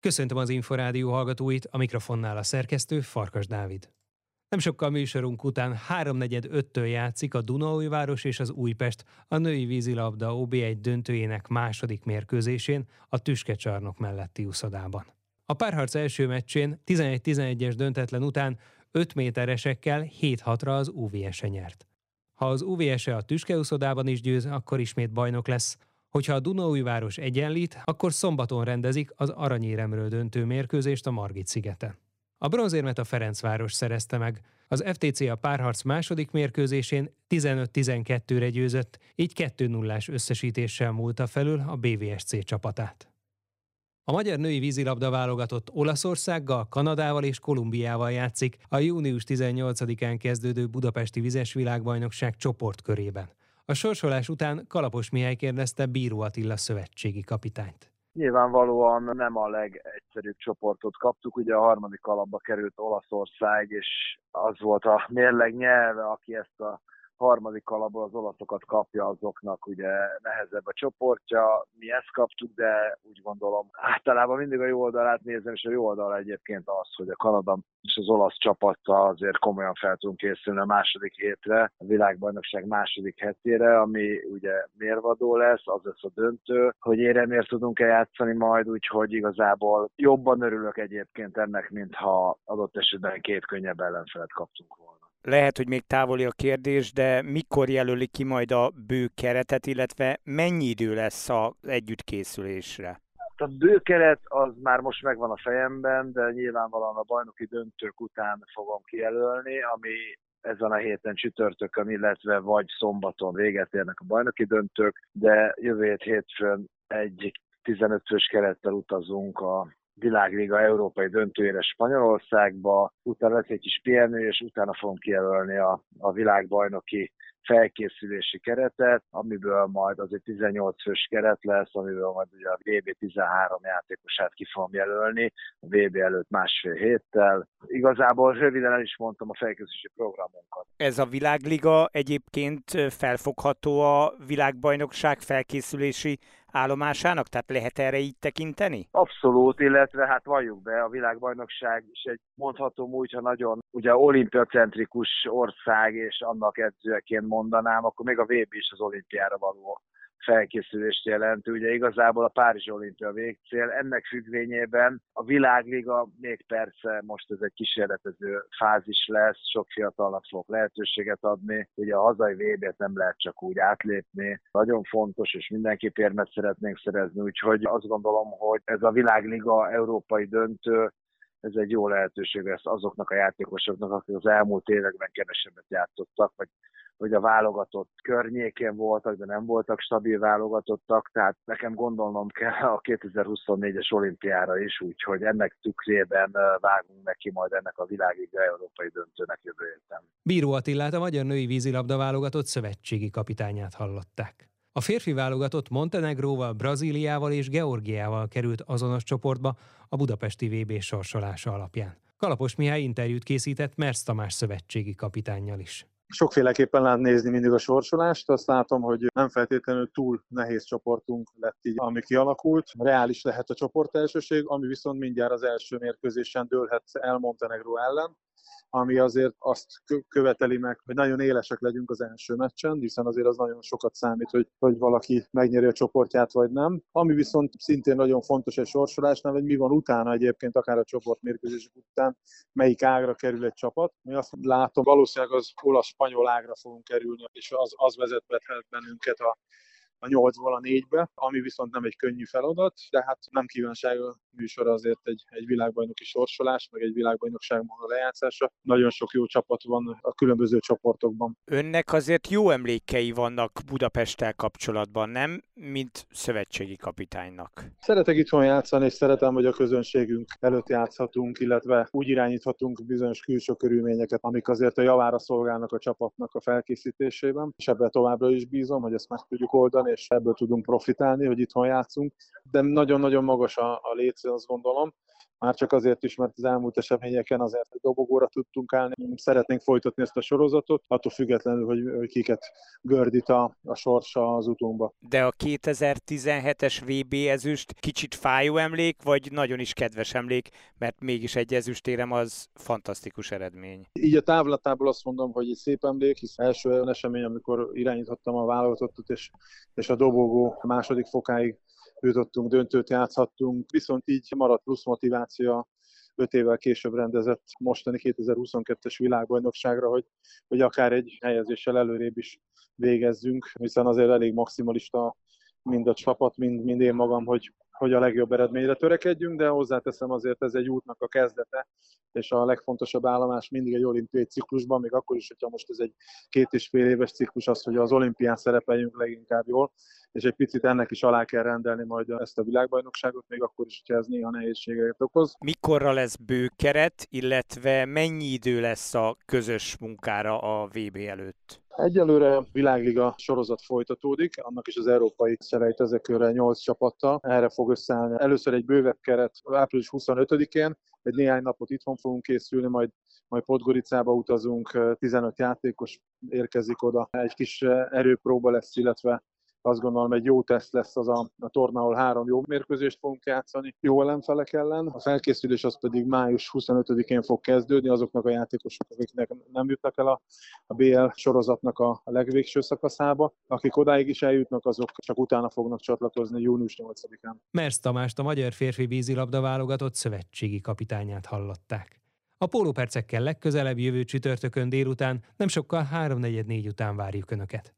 Köszöntöm az Inforádió hallgatóit, a mikrofonnál a szerkesztő Farkas Dávid. Nem sokkal műsorunk után 3.45-től játszik a Dunaújváros és az Újpest a női vízilabda OB1 döntőjének második mérkőzésén a Tüskecsarnok melletti úszodában. A párharc első meccsén 11-11-es döntetlen után 5 méteresekkel 7-6-ra az UVS-e nyert. Ha az UVS-e a Tüskeúszodában is győz, akkor ismét bajnok lesz, Hogyha a Dunaújváros egyenlít, akkor szombaton rendezik az Aranyéremről döntő mérkőzést a Margit szigeten. A bronzérmet a Ferencváros szerezte meg. Az FTC a párharc második mérkőzésén 15-12-re győzött, így 2-0-ás összesítéssel múlta felül a BVSC csapatát. A magyar női vízilabda válogatott Olaszországgal, Kanadával és Kolumbiával játszik a június 18-án kezdődő Budapesti Vizes Világbajnokság csoportkörében. A sorsolás után Kalapos Mihály kérdezte Bíró Attila szövetségi kapitányt. Nyilvánvalóan nem a legegyszerűbb csoportot kaptuk, ugye a harmadik alapba került Olaszország, és az volt a mérleg nyelve, aki ezt a harmadik alapból az olaszokat kapja, azoknak ugye nehezebb a csoportja. Mi ezt kaptuk, de úgy gondolom általában mindig a jó oldalát nézem, és a jó oldal egyébként az, hogy a Kanada és az olasz csapattal azért komolyan fel tudunk készülni a második hétre, a világbajnokság második hetére, ami ugye mérvadó lesz, az lesz a döntő, hogy éremért tudunk-e játszani majd, úgyhogy igazából jobban örülök egyébként ennek, mintha adott esetben két könnyebb ellenfelet kaptunk volna. Lehet, hogy még távoli a kérdés, de mikor jelöli ki majd a bő keretet, illetve mennyi idő lesz az együttkészülésre? A bőkeret az már most megvan a fejemben, de nyilvánvalóan a bajnoki döntők után fogom kijelölni, ami ezen a héten csütörtökön, illetve vagy szombaton véget érnek a bajnoki döntők, de jövő hét hétfőn egy 15 fős kerettel utazunk a világliga európai döntőjére Spanyolországba, utána lesz egy kis pihenő, és utána fogom kijelölni a, a világbajnoki felkészülési keretet, amiből majd az egy 18 fős keret lesz, amiből majd ugye a VB 13 játékosát ki fogom jelölni, a VB előtt másfél héttel. Igazából röviden el is mondtam a felkészülési programunkat. Ez a világliga egyébként felfogható a világbajnokság felkészülési állomásának? Tehát lehet erre így tekinteni? Abszolút, illetve hát valljuk be, a világbajnokság is egy mondhatom úgy, ha nagyon ugye olimpiacentrikus ország, és annak edzőjeként mondanám, akkor még a VB is az olimpiára való felkészülést jelent. Ugye igazából a Párizs olimpia végcél. Ennek függvényében a világliga még persze most ez egy kísérletező fázis lesz, sok fiatalnak fog lehetőséget adni. Ugye a hazai vb nem lehet csak úgy átlépni. Nagyon fontos, és mindenképp érmet szeretnénk szerezni, úgyhogy azt gondolom, hogy ez a világliga európai döntő ez egy jó lehetőség lesz azoknak a játékosoknak, akik az elmúlt években kevesebbet játszottak, vagy hogy a válogatott környékén voltak, de nem voltak stabil válogatottak, tehát nekem gondolnom kell a 2024-es olimpiára is, úgyhogy ennek tükrében vágunk neki majd ennek a világig európai döntőnek jövő héten. Bíró Attilát a magyar női vízilabda válogatott szövetségi kapitányát hallották. A férfi válogatott Montenegróval, Brazíliával és Georgiával került azonos csoportba a budapesti VB sorsolása alapján. Kalapos Mihály interjút készített Mersz Tamás szövetségi kapitánnyal is. Sokféleképpen lehet nézni mindig a sorsolást. Azt látom, hogy nem feltétlenül túl nehéz csoportunk lett így, ami kialakult. Reális lehet a csoport elsőség, ami viszont mindjárt az első mérkőzésen dőlhet el Montenegro ellen ami azért azt követeli meg, hogy nagyon élesek legyünk az első meccsen, hiszen azért az nagyon sokat számít, hogy, hogy valaki megnyeri a csoportját vagy nem. Ami viszont szintén nagyon fontos egy sorsolásnál, hogy mi van utána egyébként, akár a csoportmérkőzések után, melyik ágra kerül egy csapat. Mi azt látom, valószínűleg az olasz-spanyol ágra fogunk kerülni, és az, az vezethet bennünket a a 8-ból a 4-be, ami viszont nem egy könnyű feladat, de hát nem kívánság a műsor azért egy, egy világbajnoki sorsolás, meg egy világbajnokság maga lejátszása. Nagyon sok jó csapat van a különböző csoportokban. Önnek azért jó emlékei vannak Budapesttel kapcsolatban, nem? Mint szövetségi kapitánynak. Szeretek itthon játszani, és szeretem, hogy a közönségünk előtt játszhatunk, illetve úgy irányíthatunk bizonyos külső körülményeket, amik azért a javára szolgálnak a csapatnak a felkészítésében, és ebben továbbra is bízom, hogy ezt meg tudjuk oldani és ebből tudunk profitálni, hogy itthon játszunk, de nagyon-nagyon magas a, a létsző, azt gondolom, már csak azért is, mert az elmúlt eseményeken azért dobogóra tudtunk állni. Szeretnénk folytatni ezt a sorozatot, attól függetlenül, hogy, kiket gördít a, a sorsa az utunkba. De a 2017-es VB ezüst kicsit fájó emlék, vagy nagyon is kedves emlék, mert mégis egy ezüstérem az fantasztikus eredmény. Így a távlatából azt mondom, hogy egy szép emlék, hisz első olyan esemény, amikor irányítottam a vállalatot, és, és a dobogó második fokáig jutottunk, döntőt játszhattunk, viszont így maradt plusz motiváció öt évvel később rendezett mostani 2022-es világbajnokságra, hogy, hogy akár egy helyezéssel előrébb is végezzünk, hiszen azért elég maximalista mind a csapat, mind, mind én magam, hogy, hogy a legjobb eredményre törekedjünk, de hozzáteszem azért ez egy útnak a kezdete, és a legfontosabb állomás mindig egy olimpiai ciklusban, még akkor is, hogyha most ez egy két és fél éves ciklus az, hogy az olimpián szerepeljünk leginkább jól, és egy picit ennek is alá kell rendelni majd ezt a világbajnokságot, még akkor is, hogyha ez néha nehézségeket okoz. Mikorra lesz bő keret, illetve mennyi idő lesz a közös munkára a VB előtt? Egyelőre világliga sorozat folytatódik, annak is az európai selejtezőkörre 8 csapattal. Erre fog összeállni. Először egy bővebb keret április 25-én, egy néhány napot itthon fogunk készülni, majd majd Podgoricába utazunk, 15 játékos érkezik oda, egy kis erőpróba lesz, illetve azt gondolom egy jó teszt lesz az a, a torna, ahol három jó mérkőzést fogunk játszani, jó ellenfelek ellen. A felkészülés az pedig május 25-én fog kezdődni azoknak a játékosok, akiknek nem jutnak el a, a BL sorozatnak a, a legvégső szakaszába. Akik odáig is eljutnak, azok csak utána fognak csatlakozni június 8-án. Mersz Tamást a magyar férfi vízilabda válogatott szövetségi kapitányát hallották. A pólópercekkel legközelebb jövő csütörtökön délután, nem sokkal 3-4 után várjuk Önöket.